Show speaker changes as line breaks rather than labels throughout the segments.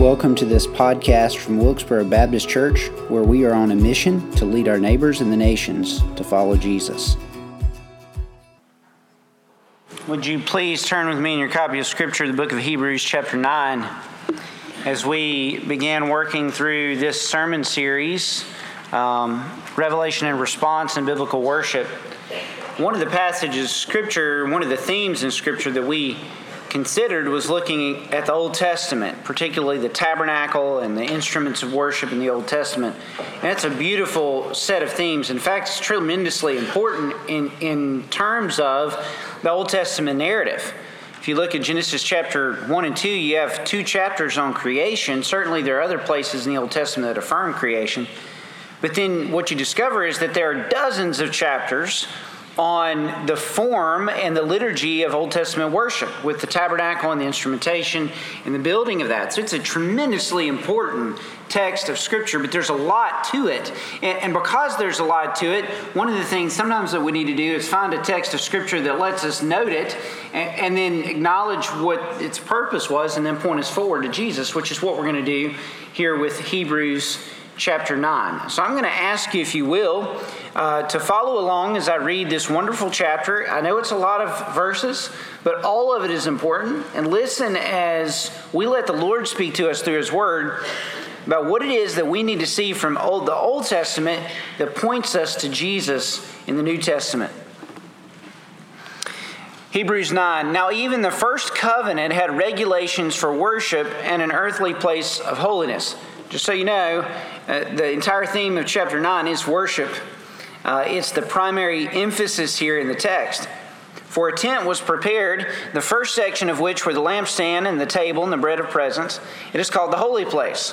Welcome to this podcast from Wilkesboro Baptist Church, where we are on a mission to lead our neighbors and the nations to follow Jesus. Would you please turn with me in your copy of Scripture, the book of Hebrews, chapter 9, as we began working through this sermon series, um, Revelation and Response in Biblical Worship. One of the passages Scripture, one of the themes in Scripture that we considered was looking at the Old Testament, particularly the tabernacle and the instruments of worship in the Old Testament. And it's a beautiful set of themes. In fact, it's tremendously important in, in terms of the Old Testament narrative. If you look at Genesis chapter 1 and 2, you have two chapters on creation. Certainly, there are other places in the Old Testament that affirm creation. But then what you discover is that there are dozens of chapters on the form and the liturgy of Old Testament worship with the tabernacle and the instrumentation and the building of that. So it's a tremendously important text of Scripture, but there's a lot to it. And, because there's a lot to it, one of the things sometimes that we need to do is find a text of Scripture that lets us note it and, and then acknowledge what its purpose was and then point us forward to Jesus, which is what we're going to do here with Hebrews chapter 9. So I'm going to ask you, if you will, uh, to follow along as I read this wonderful chapter. I know it's a lot of verses, but all of it is important. And listen as we let the Lord speak to us through His Word about what it is that we need to see from old, the Old Testament that points us to Jesus in the New Testament. Hebrews 9. Now, even the first covenant had regulations for worship and an earthly place of holiness. Just so you know, uh, the entire theme of chapter 9 is worship. Uh, it's the primary emphasis here in the text. For a tent was prepared, the first section of which were the lampstand and the table and the bread of presence. It is called the holy place.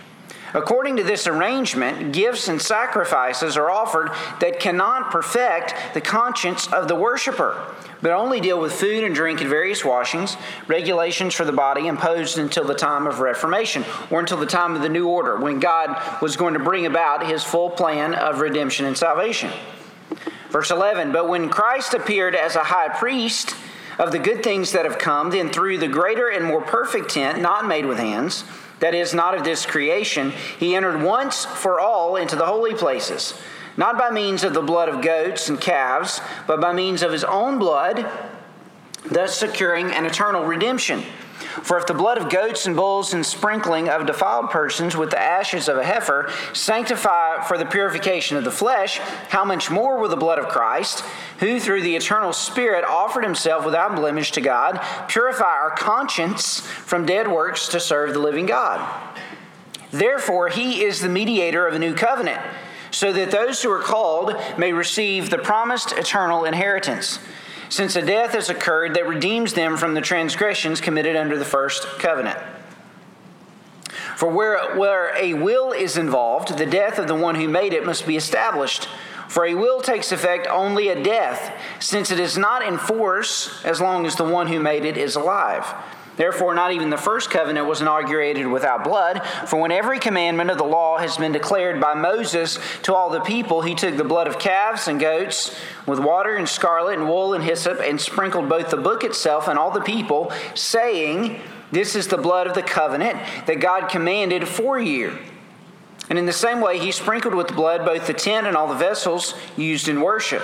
According to this arrangement, gifts and sacrifices are offered that cannot perfect the conscience of the worshiper, but only deal with food and drink and various washings, regulations for the body imposed until the time of Reformation, or until the time of the New Order, when God was going to bring about his full plan of redemption and salvation. Verse 11 But when Christ appeared as a high priest, of the good things that have come, then through the greater and more perfect tent, not made with hands, that is, not of this creation, he entered once for all into the holy places, not by means of the blood of goats and calves, but by means of his own blood, thus securing an eternal redemption. For if the blood of goats and bulls and sprinkling of defiled persons with the ashes of a heifer sanctify for the purification of the flesh, how much more will the blood of Christ, who through the eternal Spirit offered himself without blemish to God, purify our conscience from dead works to serve the living God? Therefore, he is the mediator of a new covenant, so that those who are called may receive the promised eternal inheritance since a death has occurred that redeems them from the transgressions committed under the first covenant. For where, where a will is involved, the death of the one who made it must be established. For a will takes effect only at death, since it is not in force as long as the one who made it is alive. Therefore, not even the first covenant was inaugurated without blood. For when every commandment of the law has been declared by Moses to all the people, he took the blood of calves and goats with water and scarlet and wool and hyssop and sprinkled both the book itself and all the people, saying, This is the blood of the covenant that God commanded for you. And in the same way, he sprinkled with blood both the tent and all the vessels used in worship.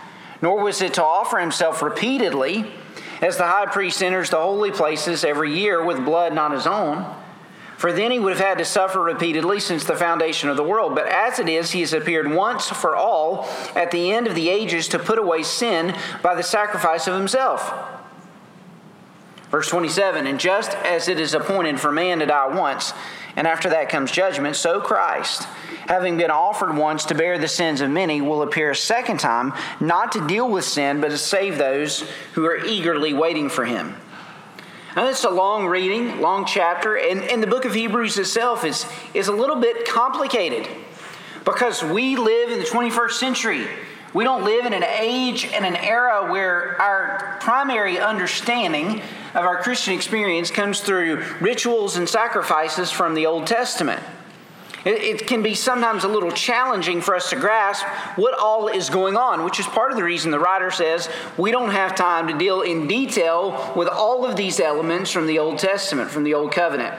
Nor was it to offer himself repeatedly, as the high priest enters the holy places every year with blood not his own. For then he would have had to suffer repeatedly since the foundation of the world. But as it is, he has appeared once for all at the end of the ages to put away sin by the sacrifice of himself. Verse 27 And just as it is appointed for man to die once, and after that comes judgment, so Christ, having been offered once to bear the sins of many, will appear a second time, not to deal with sin, but to save those who are eagerly waiting for him. Now, it's a long reading, long chapter, and, and the book of Hebrews itself is, is a little bit complicated because we live in the 21st century. We don't live in an age and an era where our primary understanding of our Christian experience comes through rituals and sacrifices from the Old Testament. It, can be sometimes a little challenging for us to grasp what all is going on, which is part of the reason the writer says we don't have time to deal in detail with all of these elements from the Old Testament, from the Old Covenant.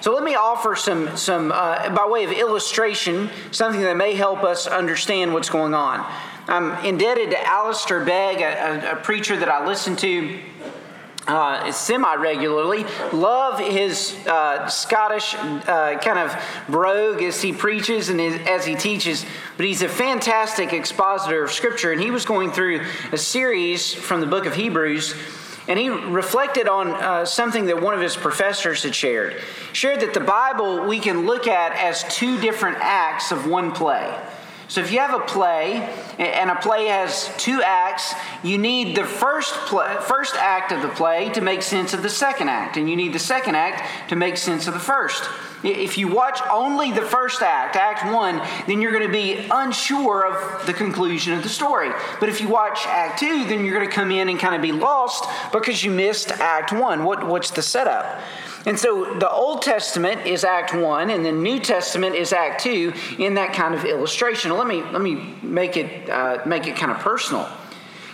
So let me offer some, some uh, by way of illustration, something that may help us understand what's going on. I'm indebted to Alistair Begg, a, a, preacher that I listen to uh, semi regularly. Love his uh, Scottish uh, kind of brogue as he preaches and as he teaches, but he's a fantastic expositor of Scripture. And he was going through a series from the book of Hebrews. And he reflected on uh, something that one of his professors had shared. Shared that the Bible we can look at as two different acts of one play. So if you have a play and a play has two acts, you need the first play, first act of the play to make sense of the second act, and you need the second act to make sense of the first. If you watch only the first act, Act 1, then you're going to be unsure of the conclusion of the story. But if you watch Act 2, then you're going to come in and kind of be lost because you missed Act 1. What, what's the setup? And so the Old Testament is Act 1 and the New Testament is Act 2 in that kind of illustration. Let me, let me make, it, uh, make it kind of personal.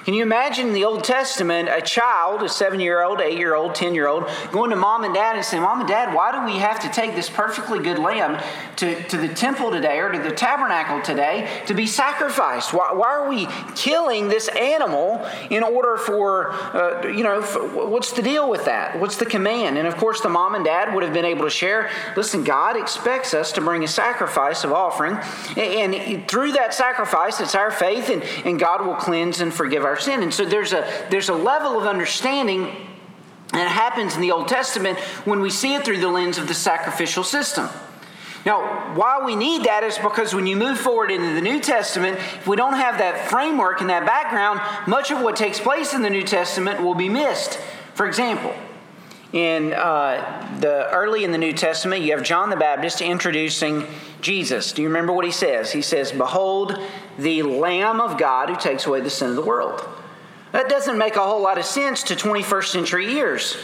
Can you imagine in the Old Testament a child, a seven year old, eight year old, 10 year old, going to mom and dad and saying, Mom and dad, why do we have to take this perfectly good lamb to, to the temple today or to the tabernacle today to be sacrificed? Why, why are we killing this animal in order for, uh, you know, for, what's the deal with that? What's the command? And of course, the mom and dad would have been able to share listen, God expects us to bring a sacrifice of offering. And, and through that sacrifice, it's our faith, and, and God will cleanse and forgive our sin. And so there's a, there's a level of understanding that happens in the Old Testament when we see it through the lens of the sacrificial system. Now, why we need that is because when you move forward into the New Testament, if we don't have that framework and that background, much of what takes place in the New Testament will be missed. For example, in uh, the early in the New Testament, you have John the Baptist introducing Jesus. Do you remember what he says? He says, "Behold, the Lamb of God who takes away the sin of the world." That doesn't make a whole lot of sense to 21st century ears.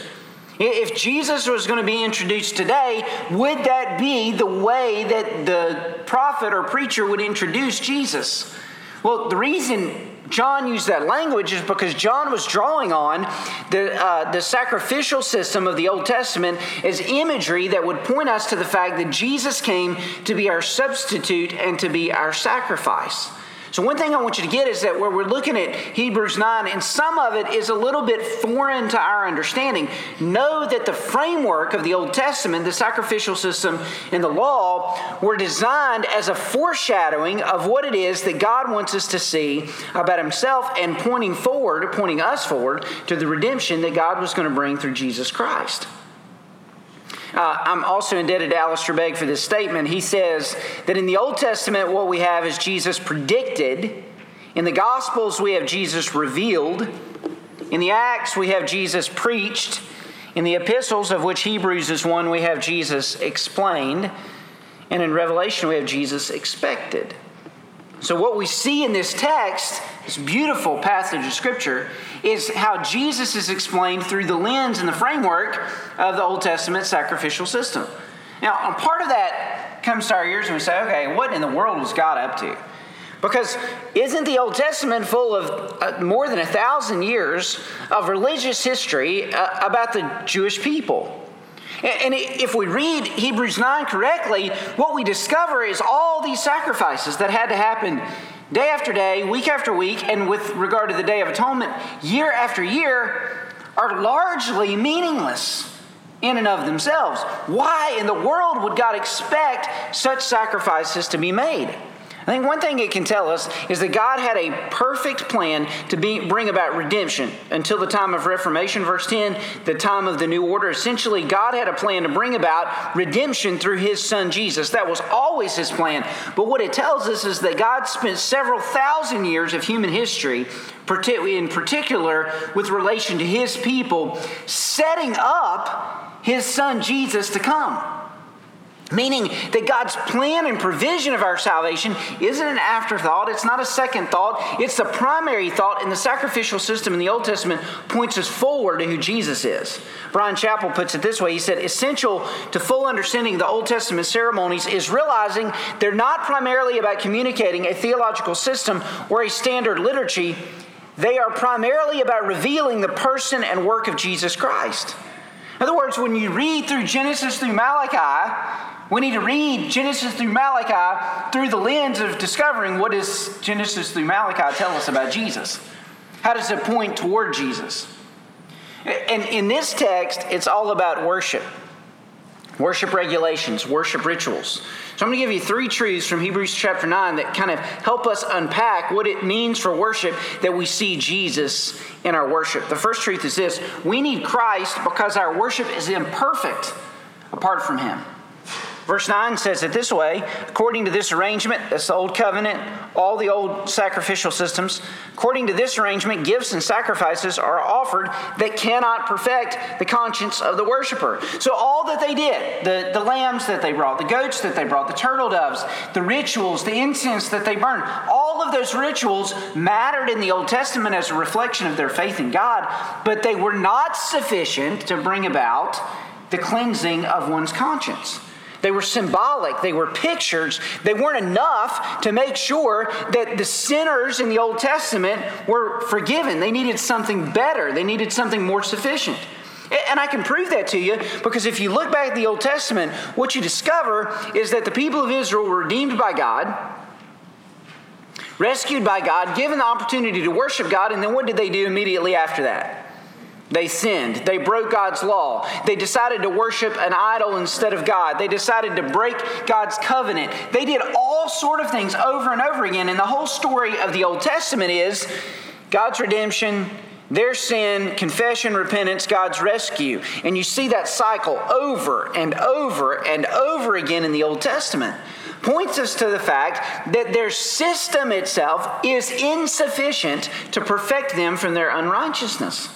If Jesus was going to be introduced today, would that be the way that the prophet or preacher would introduce Jesus? Well, the reason John used that language is because John was drawing on the, uh, the sacrificial system of the Old Testament as imagery that would point us to the fact that Jesus came to be our substitute and to be our sacrifice. So, one thing I want you to get is that where we're looking at Hebrews 9, and some of it is a little bit foreign to our understanding, know that the framework of the Old Testament, the sacrificial system, and the law were designed as a foreshadowing of what it is that God wants us to see about Himself and pointing forward, pointing us forward to the redemption that God was going to bring through Jesus Christ. Uh, I'm also indebted to Alistair Begg for this statement. He says that in the Old Testament, what we have is Jesus predicted. In the Gospels, we have Jesus revealed. In the Acts, we have Jesus preached. In the epistles, of which Hebrews is one, we have Jesus explained. And in Revelation, we have Jesus expected. So, what we see in this text, this beautiful passage of Scripture, is how Jesus is explained through the lens and the framework of the Old Testament sacrificial system. Now, a part of that comes to our ears and we say, okay, what in the world was God up to? Because isn't the Old Testament full of uh, more than a thousand years of religious history uh, about the Jewish people? And if we read Hebrews 9 correctly, what we discover is all these sacrifices that had to happen day after day, week after week, and with regard to the Day of Atonement, year after year, are largely meaningless in and of themselves. Why in the world would God expect such sacrifices to be made? I think one thing it can tell us is that God had a perfect plan to be, bring about redemption until the time of Reformation. Verse 10, the time of the new order. Essentially, God had a plan to bring about redemption through his son Jesus. That was always his plan. But what it tells us is that God spent several thousand years of human history, in particular with relation to his people, setting up his son Jesus to come. Meaning that God's plan and provision of our salvation isn't an afterthought, it's not a second thought, it's the primary thought, and the sacrificial system in the Old Testament points us forward to who Jesus is. Bryan Chapell puts it this way He said, Essential to full understanding of the Old Testament ceremonies is realizing they're not primarily about communicating a theological system or a standard liturgy, they are primarily about revealing the person and work of Jesus Christ. In other words, when you read through Genesis through Malachi, we need to read Genesis through Malachi through the lens of discovering what does Genesis through Malachi tell us about Jesus? How does it point toward Jesus? And in this text, it's all about worship. Worship regulations, worship rituals. So I'm going to give you three truths from Hebrews chapter 9 that kind of help us unpack what it means for worship that we see Jesus in our worship. The first truth is this we need Christ because our worship is imperfect apart from Him. Verse 9 says it this way according to this arrangement, that's the old covenant, all the old sacrificial systems, according to this arrangement, gifts and sacrifices are offered that cannot perfect the conscience of the worshiper. So, all that they did, the, the lambs that they brought, the goats that they brought, the turtle doves, the rituals, the incense that they burned, all of those rituals mattered in the Old Testament as a reflection of their faith in God, but they were not sufficient to bring about the cleansing of one's conscience. They were symbolic, they were pictures. They weren't enough to make sure that the sinners in the Old Testament were forgiven. They needed something better, they needed something more sufficient. And I can prove that to you because if you look back at the Old Testament, what you discover is that the people of Israel were redeemed by God, rescued by God, given the opportunity to worship God, and then what did they do immediately after that? They sinned. They broke God's law. They decided to worship an idol instead of God. They decided to break God's covenant. They did all sort of things over and over again. And the whole story of the Old Testament is God's redemption, their sin, confession, repentance, God's rescue. And you see that cycle over and over and over again in the Old Testament. Points us to the fact that their system itself is insufficient to perfect them from their unrighteousness.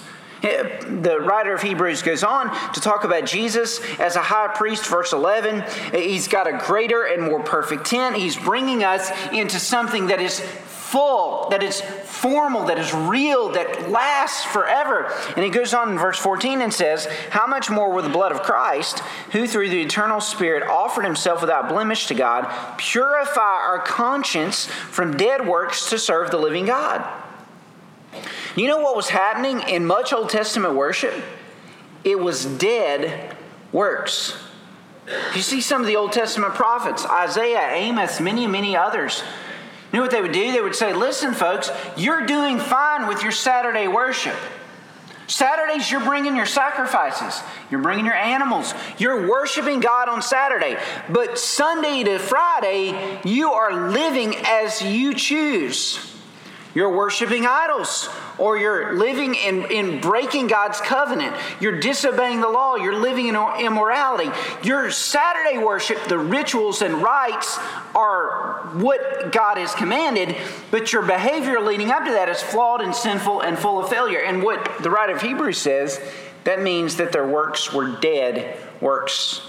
The writer of Hebrews goes on to talk about Jesus as a high priest, verse 11. He's got a greater and more perfect tent. He's bringing us into something that is full, that is formal, that is real, that lasts forever. And he goes on in verse 14 and says, How much more will the blood of Christ, who through the eternal Spirit offered himself without blemish to God, purify our conscience from dead works to serve the living God? You know what was happening in much Old Testament worship? It was dead works. You see some of the Old Testament prophets, Isaiah, Amos, many, many others. You know what they would do? They would say, Listen, folks, you're doing fine with your Saturday worship. Saturdays, you're bringing your sacrifices. You're bringing your animals. You're worshiping God on Saturday. But Sunday to Friday, you are living as you choose. You're worshiping idols, or you're living in, in breaking God's covenant. You're disobeying the law. You're living in immorality. Your Saturday worship, the rituals and rites, are what God has commanded, but your behavior leading up to that is flawed and sinful and full of failure. And what the writer of Hebrews says, that means that their works were dead works.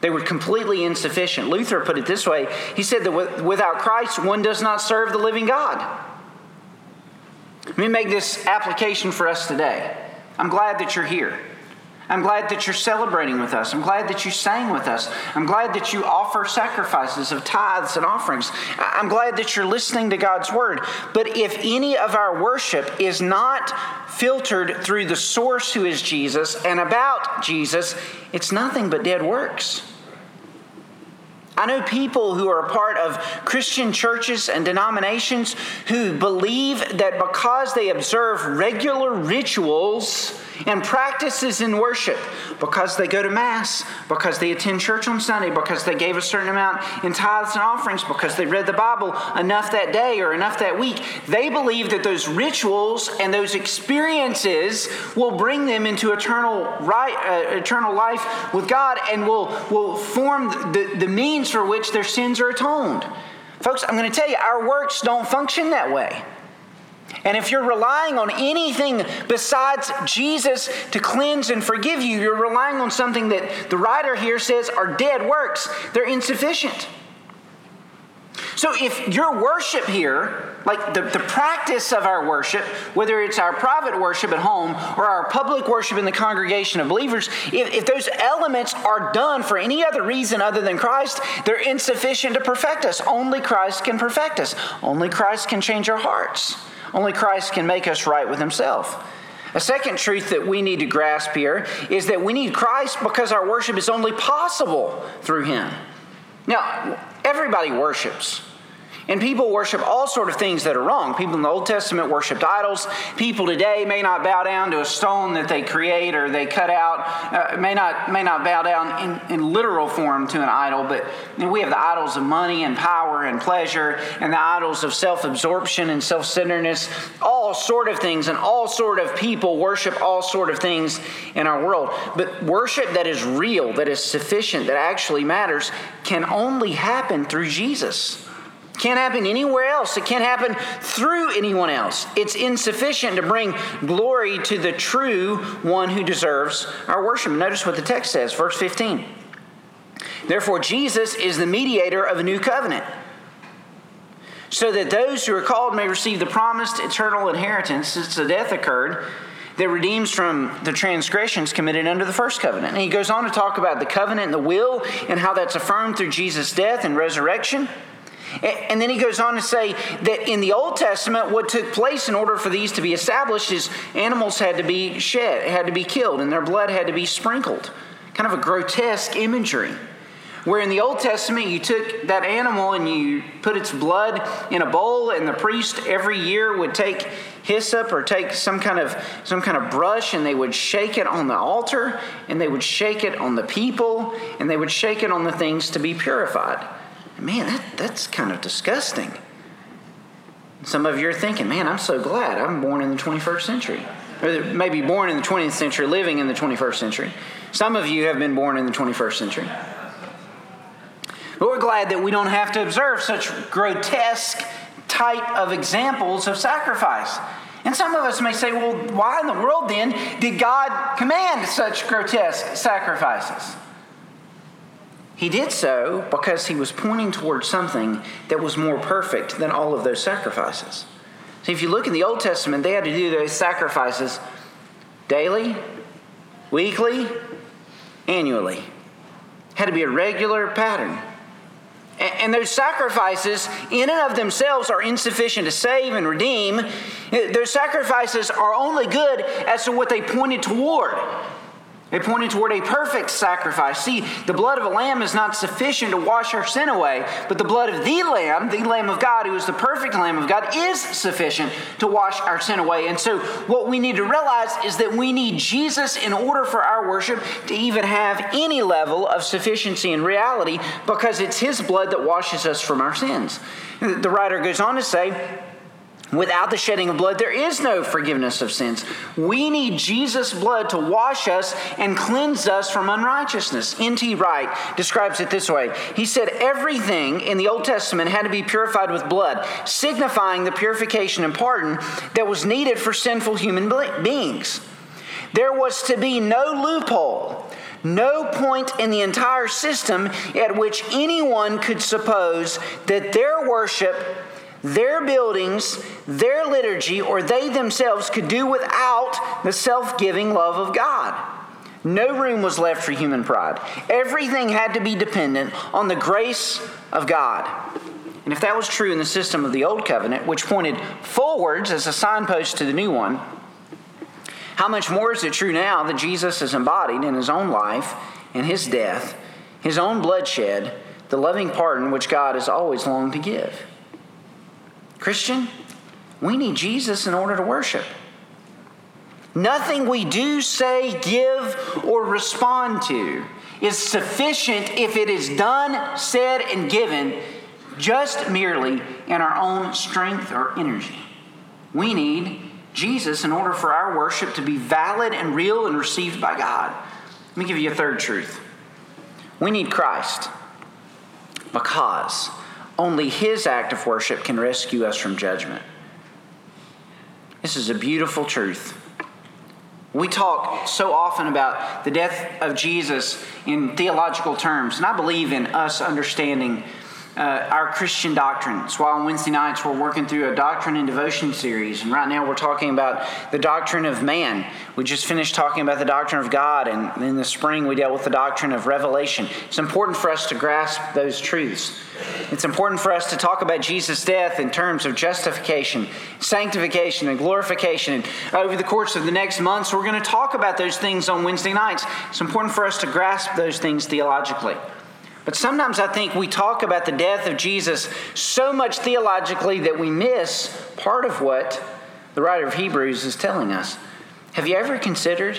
They were completely insufficient. Luther put it this way he said that without Christ, one does not serve the living God. Let me make this application for us today. I'm glad that you're here. I'm glad that you're celebrating with us. I'm glad that you sang with us. I'm glad that you offer sacrifices of tithes and offerings. I'm glad that you're listening to God's word. But if any of our worship is not filtered through the source who is Jesus and about Jesus, it's nothing but dead works. I know people who are a part of Christian churches and denominations who believe that because they observe regular rituals, and practices in worship because they go to Mass, because they attend church on Sunday, because they gave a certain amount in tithes and offerings, because they read the Bible enough that day or enough that week. They believe that those rituals and those experiences will bring them into eternal, right, uh, eternal life with God and will, will form the, the means for which their sins are atoned. Folks, I'm going to tell you, our works don't function that way. And if you're relying on anything besides Jesus to cleanse and forgive you, you're relying on something that the writer here says are dead works. They're insufficient. So if your worship here, like the, the practice of our worship, whether it's our private worship at home or our public worship in the congregation of believers, if, if those elements are done for any other reason other than Christ, they're insufficient to perfect us. Only Christ can perfect us. Only Christ can change our hearts. Only Christ can make us right with Himself. A second truth that we need to grasp here is that we need Christ because our worship is only possible through Him. Now, everybody worships. And people worship all sort of things that are wrong. People in the Old Testament worshiped idols. People today may not bow down to a stone that they create or they cut out. Uh, may not may not bow down in, in literal form to an idol, but we have the idols of money and power and pleasure, and the idols of self-absorption and self-centeredness. All sort of things, and all sort of people worship all sort of things in our world. But worship that is real, that is sufficient, that actually matters, can only happen through Jesus. Can't happen anywhere else. It can't happen through anyone else. It's insufficient to bring glory to the true one who deserves our worship. Notice what the text says, verse 15. Therefore, Jesus is the mediator of a new covenant, so that those who are called may receive the promised eternal inheritance since the death occurred that redeems from the transgressions committed under the first covenant. And he goes on to talk about the covenant and the will and how that's affirmed through Jesus' death and resurrection. And then he goes on to say that in the Old Testament, what took place in order for these to be established is animals had to be shed, had to be killed, and their blood had to be sprinkled. Kind of a grotesque imagery. Where in the Old Testament, you took that animal and you put its blood in a bowl, and the priest every year would take hyssop or take some kind of some kind of brush and they would shake it on the altar and they would shake it on the people and they would shake it on the things to be purified Man, that, that's kind of disgusting. Some of you are thinking, man, I'm so glad I'm born in the 21st century. Or maybe born in the 20th century, living in the 21st century. Some of you have been born in the 21st century. But we're glad that we don't have to observe such grotesque type of examples of sacrifice. And some of us may say, well, why in the world then did God command such grotesque sacrifices? He did so because he was pointing towards something that was more perfect than all of those sacrifices. See, if you look in the Old Testament, they had to do those sacrifices daily, weekly, annually. Had to be a regular pattern. And those sacrifices, in and of themselves, are insufficient to save and redeem. Those sacrifices are only good as to what they pointed toward. It pointed toward a perfect sacrifice. See, the blood of a lamb is not sufficient to wash our sin away, but the blood of the lamb, the lamb of God, who is the perfect lamb of God, is sufficient to wash our sin away. And so, what we need to realize is that we need Jesus in order for our worship to even have any level of sufficiency in reality, because it's his blood that washes us from our sins. The writer goes on to say, Without the shedding of blood, there is no forgiveness of sins. We need Jesus' blood to wash us and cleanse us from unrighteousness. N.T. Wright describes it this way He said, Everything in the Old Testament had to be purified with blood, signifying the purification and pardon that was needed for sinful human beings. There was to be no loophole, no point in the entire system at which anyone could suppose that their worship their buildings, their liturgy, or they themselves could do without the self giving love of God. No room was left for human pride. Everything had to be dependent on the grace of God. And if that was true in the system of the Old Covenant, which pointed forwards as a signpost to the new one, how much more is it true now that Jesus is embodied in his own life and his death, his own bloodshed, the loving pardon which God has always longed to give? Christian, we need Jesus in order to worship. Nothing we do, say, give, or respond to is sufficient if it is done, said, and given just merely in our own strength or energy. We need Jesus in order for our worship to be valid and real and received by God. Let me give you a third truth. We need Christ because only His act of worship can rescue us from judgment. This is a beautiful truth. We talk so often about the death of Jesus in theological terms, and I believe in us understanding uh, our Christian doctrine. Why on Wednesday nights we're working through a doctrine and devotion series. And right now we're talking about the doctrine of man. We just finished talking about the doctrine of God, and in the spring we dealt with the doctrine of revelation. It's important for us to grasp those truths. It's important for us to talk about Jesus' death in terms of justification, sanctification, and glorification. And over the course of the next months, we're going to talk about those things on Wednesday nights. It's important for us to grasp those things theologically. But sometimes I think we talk about the death of Jesus so much theologically that we miss part of what the writer of Hebrews is telling us. Have you ever considered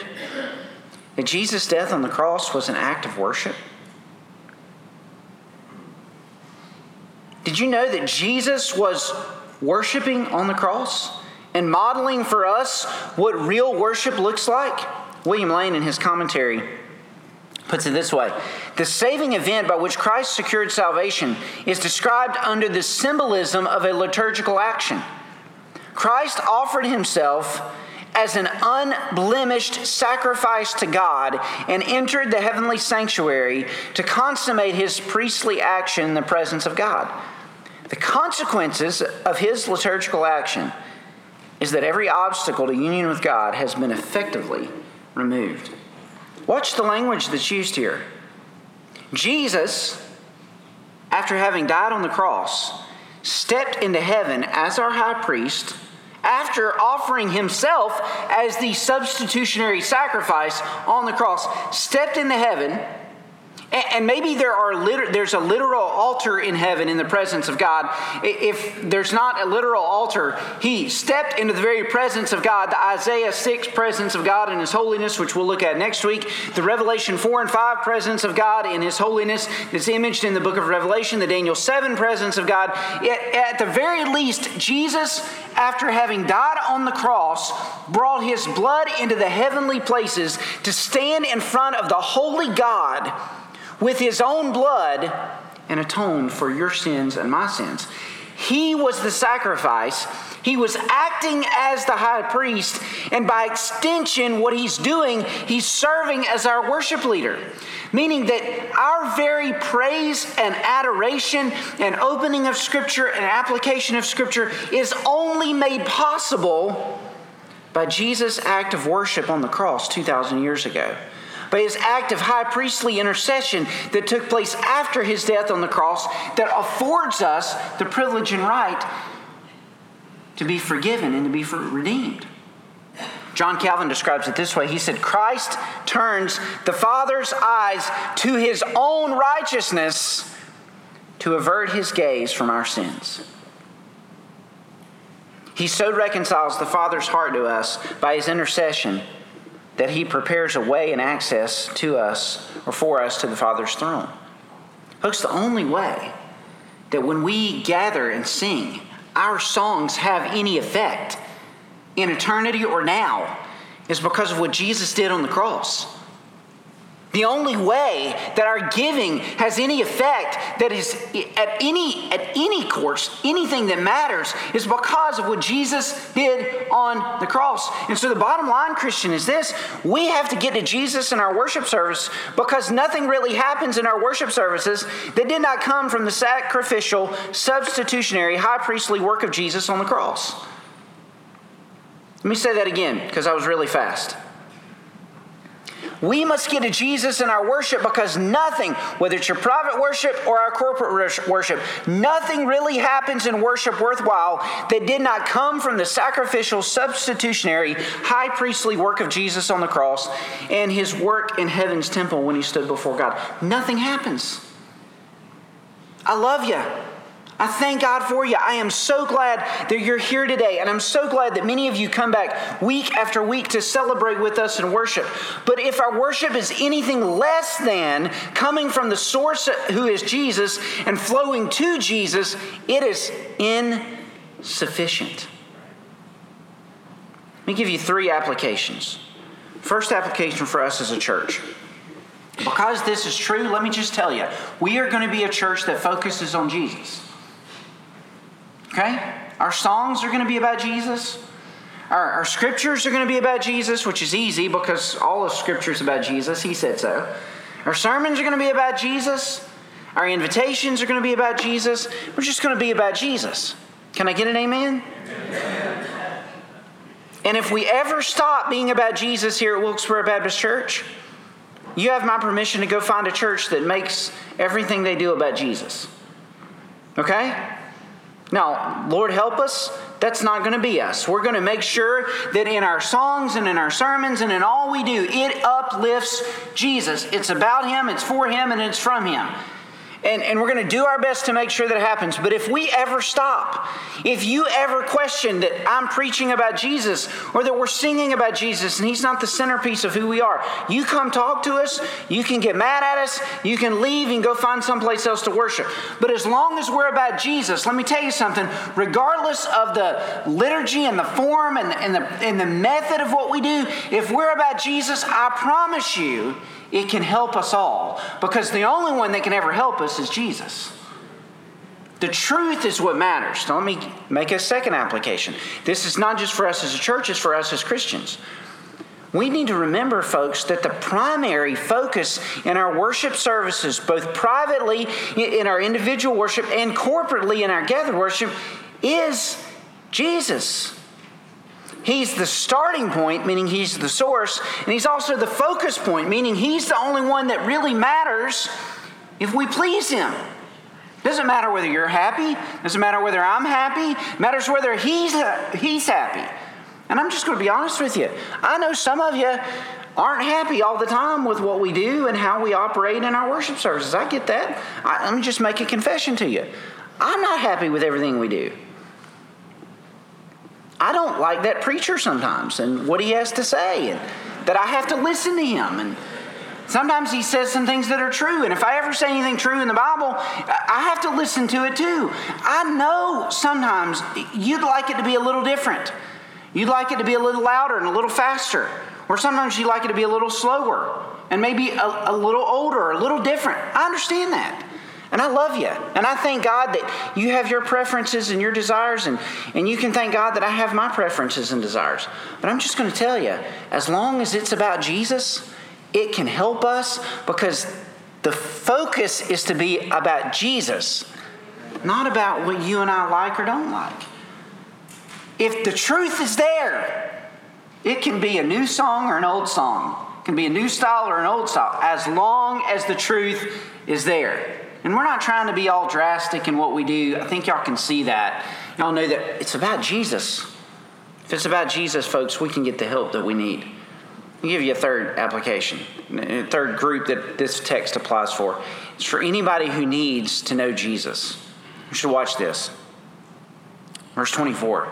that Jesus' death on the cross was an act of worship? Did you know that Jesus was worshiping on the cross and modeling for us what real worship looks like? William Lane, in his commentary, puts it this way The saving event by which Christ secured salvation is described under the symbolism of a liturgical action. Christ offered himself as an unblemished sacrifice to God and entered the heavenly sanctuary to consummate his priestly action in the presence of God. The consequences of his liturgical action is that every obstacle to union with God has been effectively removed. Watch the language that's used here. Jesus, after having died on the cross, stepped into heaven as our high priest after offering himself as the substitutionary sacrifice on the cross, stepped into heaven and maybe there are liter- there's a literal altar in heaven in the presence of God. If there's not a literal altar, he stepped into the very presence of God, the Isaiah 6 presence of God in his holiness, which we'll look at next week, the Revelation 4 and 5 presence of God in his holiness that's imaged in the book of Revelation, the Daniel 7 presence of God. At the very least, Jesus, after having died on the cross, brought his blood into the heavenly places to stand in front of the holy God with his own blood and atoned for your sins and my sins. He was the sacrifice. He was acting as the high priest, and by extension, what he's doing, he's serving as our worship leader. Meaning that our very praise and adoration and opening of Scripture and application of Scripture is only made possible by Jesus' act of worship on the cross 2,000 years ago by his act of high priestly intercession that took place after his death on the cross that affords us the privilege and right to be forgiven and to be redeemed. John Calvin describes it this way. He said, Christ turns the Father's eyes to his own righteousness to avert his gaze from our sins. He so reconciles the Father's heart to us by his intercession that he prepares a way and access to us or for us to the Father's throne. Folks, the only way that when we gather and sing, our songs have any effect in eternity or now is because of what Jesus did on the cross. The only way that our giving has any effect that is at any at any course, anything that matters, is because of what Jesus did on the cross. And so the bottom line, Christian, is this we have to get to Jesus in our worship service because nothing really happens in our worship services that did not come from the sacrificial, substitutionary, high priestly work of Jesus on the cross. Let me say that again because I was really fast. We must get to Jesus in our worship because nothing, whether it's your private worship or our corporate worship, nothing really happens in worship worthwhile that did not come from the sacrificial, substitutionary, high priestly work of Jesus on the cross and his work in heaven's temple when he stood before God. Nothing happens. I love you. I thank God for you. I am so glad that you're here today. And I'm so glad that many of you come back week after week to celebrate with us and worship. But if our worship is anything less than coming from the source who is Jesus and flowing to Jesus, it is insufficient. Let me give you three applications. First application for us as a church. Because this is true, let me just tell you, we are going to be a church that focuses on Jesus. Okay? Our songs are going to be about Jesus. Our, our scriptures are going to be about Jesus, which is easy because all of Scripture is about Jesus. He said so. Our sermons are going to be about Jesus. Our invitations are going to be about Jesus. We're just going to be about Jesus. Can I get an amen? amen? And if we ever stop being about Jesus here at Wilkesboro Baptist Church, you have my permission to go find a church that makes everything they do about Jesus. Okay? Now, Lord help us, that's not going to be us. We're going to make sure that in our songs and in our sermons and in all we do, it uplifts Jesus. It's about Him, it's for Him, and it's from Him. And, and we're going to do our best to make sure that it happens. But if we ever stop, if you ever question that I'm preaching about Jesus or that we're singing about Jesus and He's not the centerpiece of who we are, you come talk to us. You can get mad at us. You can leave and go find someplace else to worship. But as long as we're about Jesus, let me tell you something, regardless of the liturgy and the form and, and, the, and the method of what we do, if we're about Jesus, I promise you, it can help us all because the only one that can ever help us is Jesus. The truth is what matters. Now, let me make a second application. This is not just for us as a church, it's for us as Christians. We need to remember, folks, that the primary focus in our worship services, both privately in our individual worship and corporately in our gathered worship, is Jesus. He's the starting point, meaning he's the source, and he's also the focus point, meaning he's the only one that really matters if we please him. Doesn't matter whether you're happy, doesn't matter whether I'm happy, matters whether he's he's happy. And I'm just going to be honest with you. I know some of you aren't happy all the time with what we do and how we operate in our worship services. I get that. I, let me just make a confession to you. I'm not happy with everything we do. I don't like that preacher sometimes and what he has to say, and that I have to listen to him. And sometimes he says some things that are true. And if I ever say anything true in the Bible, I have to listen to it too. I know sometimes you'd like it to be a little different. You'd like it to be a little louder and a little faster. Or sometimes you'd like it to be a little slower and maybe a, a little older, a little different. I understand that. And I love you. And I thank God that you have your preferences and your desires, and, and you can thank God that I have my preferences and desires. But I'm just going to tell you as long as it's about Jesus, it can help us because the focus is to be about Jesus, not about what you and I like or don't like. If the truth is there, it can be a new song or an old song. It can be a new style or an old style, as long as the truth is there. And we're not trying to be all drastic in what we do. I think y'all can see that. Y'all know that it's about Jesus. If it's about Jesus, folks, we can get the help that we need. I'll give you a third application, a third group that this text applies for. It's for anybody who needs to know Jesus. You should watch this. Verse 24.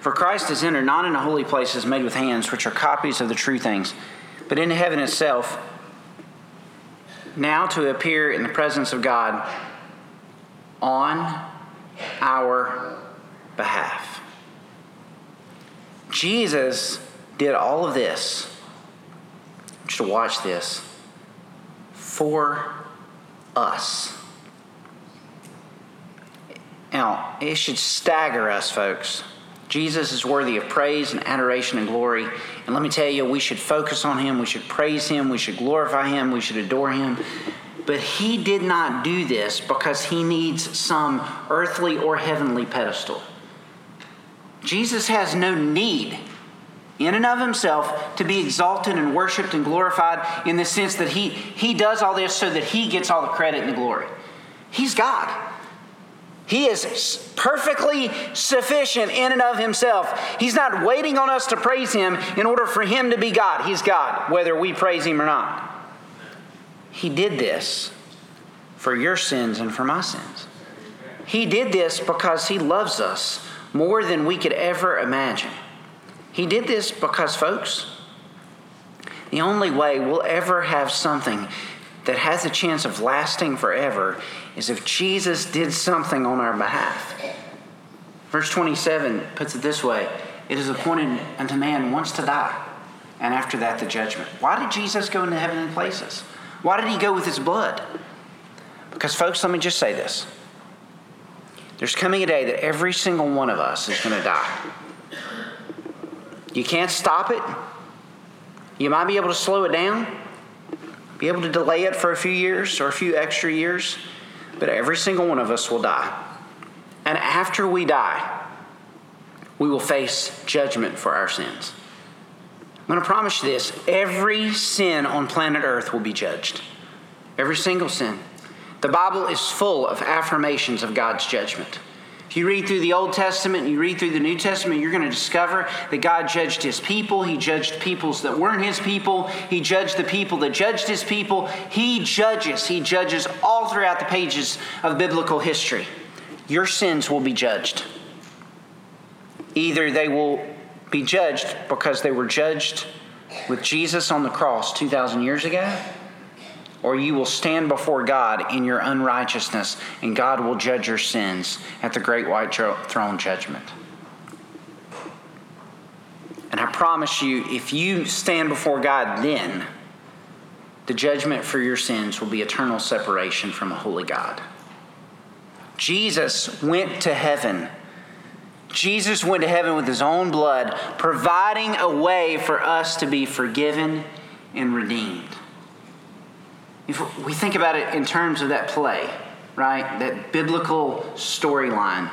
For Christ has entered not into holy places made with hands, which are copies of the true things, but into heaven itself now to appear in the presence of God on our behalf. Jesus did all of this. Just to watch this for us. Now, it should stagger us, folks. Jesus is worthy of praise and adoration and glory. And let me tell you, we should focus on him. We should praise him. We should glorify him. We should adore him. But he did not do this because he needs some earthly or heavenly pedestal. Jesus has no need. in and of himself to be exalted and worshiped and glorified in the sense that he, he does all this so that he gets all the credit and the glory. He's God. He is perfectly sufficient in and of himself. He's not waiting on us to praise him in order for him to be God. He's God, whether we praise him or not. He did this for your sins and for my sins. He did this because he loves us more than we could ever imagine. He did this because, folks, the only way we'll ever have something that has a chance of lasting forever is if Jesus did something on our behalf. Verse 27 puts it this way It is appointed unto man once to die, and after that the judgment. Why did Jesus go into heaven heavenly places? Why did he go with his blood? Because, folks, let me just say this. There's coming a day that every single one of us is going to die. You can't stop it. You might be able to slow it down, be able to delay it for a few years or a few extra years, but every single one of us will die. And after we die, we will face judgment for our sins. I'm going to promise you this every sin on planet Earth will be judged. Every single sin. The Bible is full of affirmations of God's judgment. If you read through the Old Testament and you read through the New Testament, you're going to discover that God judged his people. He judged peoples that weren't his people. He judged the people that judged his people. He judges. He judges all throughout the pages of biblical history. Your sins will be judged. Either they will be judged because they were judged with Jesus on the cross 2,000 years ago or you will stand before God in your unrighteousness, and God will judge your sins at the great white throne judgment. And I promise you, if you stand before God then, the judgment for your sins will be eternal separation from a holy God. Jesus went to heaven. Jesus went to heaven with his own blood, providing a way for us to be forgiven and redeemed. If we think about it in terms of that play, right? That biblical storyline.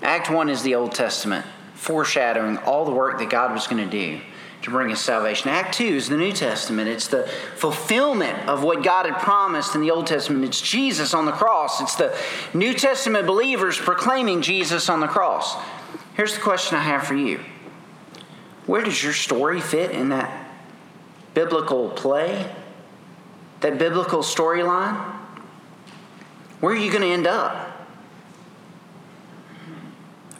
Act 1 is the Old Testament, foreshadowing all the work that God was going to do to bring us salvation. Act 2 is the New Testament. It's the fulfillment of what God had promised in the Old Testament. It's Jesus on the cross. It's the New Testament believers proclaiming Jesus on the cross. Here's the question I have for you Where does your story fit in that biblical play? That biblical storyline, where are you going to end up?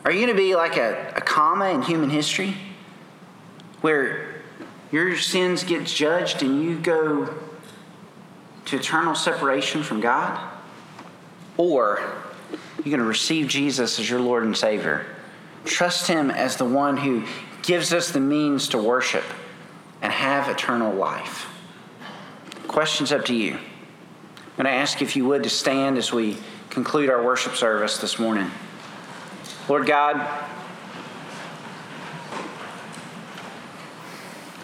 Are you going to be like a, a comma in human history where your sins get judged and you go to eternal separation from God? Or you're going to receive Jesus as your Lord and Savior. Trust Him as the one who gives us the means to worship and have eternal life. Questions up to you. I'm going to ask if you would to stand as we conclude our worship service this morning. Lord God,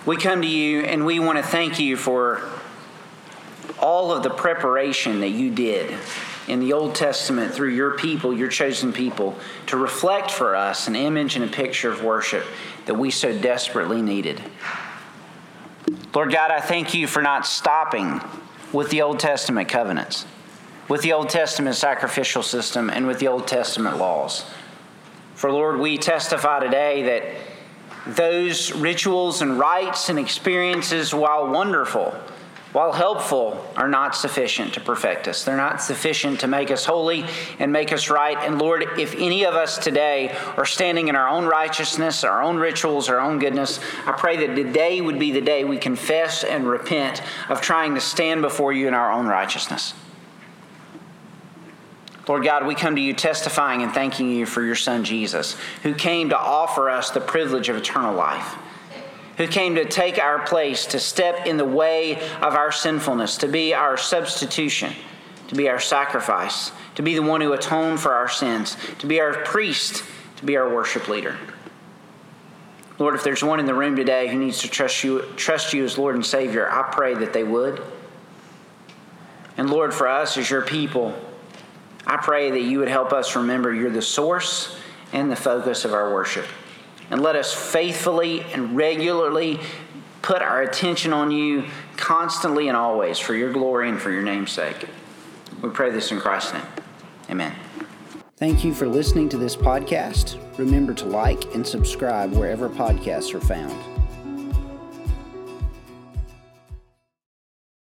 we come to you and we want to thank you for all of the preparation that you did in the Old Testament through your people, your chosen people, to reflect for us an image and a picture of worship that we so desperately needed. Lord God, I thank you for not stopping with the Old Testament covenants, with the Old Testament sacrificial system, and with the Old Testament laws. For Lord, we testify today that those rituals and rites and experiences, while wonderful, while helpful, are not sufficient to perfect us. They're not sufficient to make us holy and make us right. And Lord, if any of us today are standing in our own righteousness, our own rituals, our own goodness, I pray that today would be the day we confess and repent of trying to stand before you in our own righteousness. Lord God, we come to you testifying and thanking you for your Son Jesus, who came to offer us the privilege of eternal life who came to take our place, to step in the way of our sinfulness, to be our substitution, to be our sacrifice, to be the one who atoned for our sins, to be our priest, to be our worship leader. Lord, if there's one in the room today who needs to trust you, trust you as Lord and Savior, I pray that they would. And Lord, for us as your people, I pray that you would help us remember you're the source and the focus of our worship. And let us faithfully and regularly put our attention on you constantly and always for your glory and for your name's sake. We pray this in Christ's name. Amen. Thank you for listening to this podcast. Remember to like and subscribe wherever podcasts are found.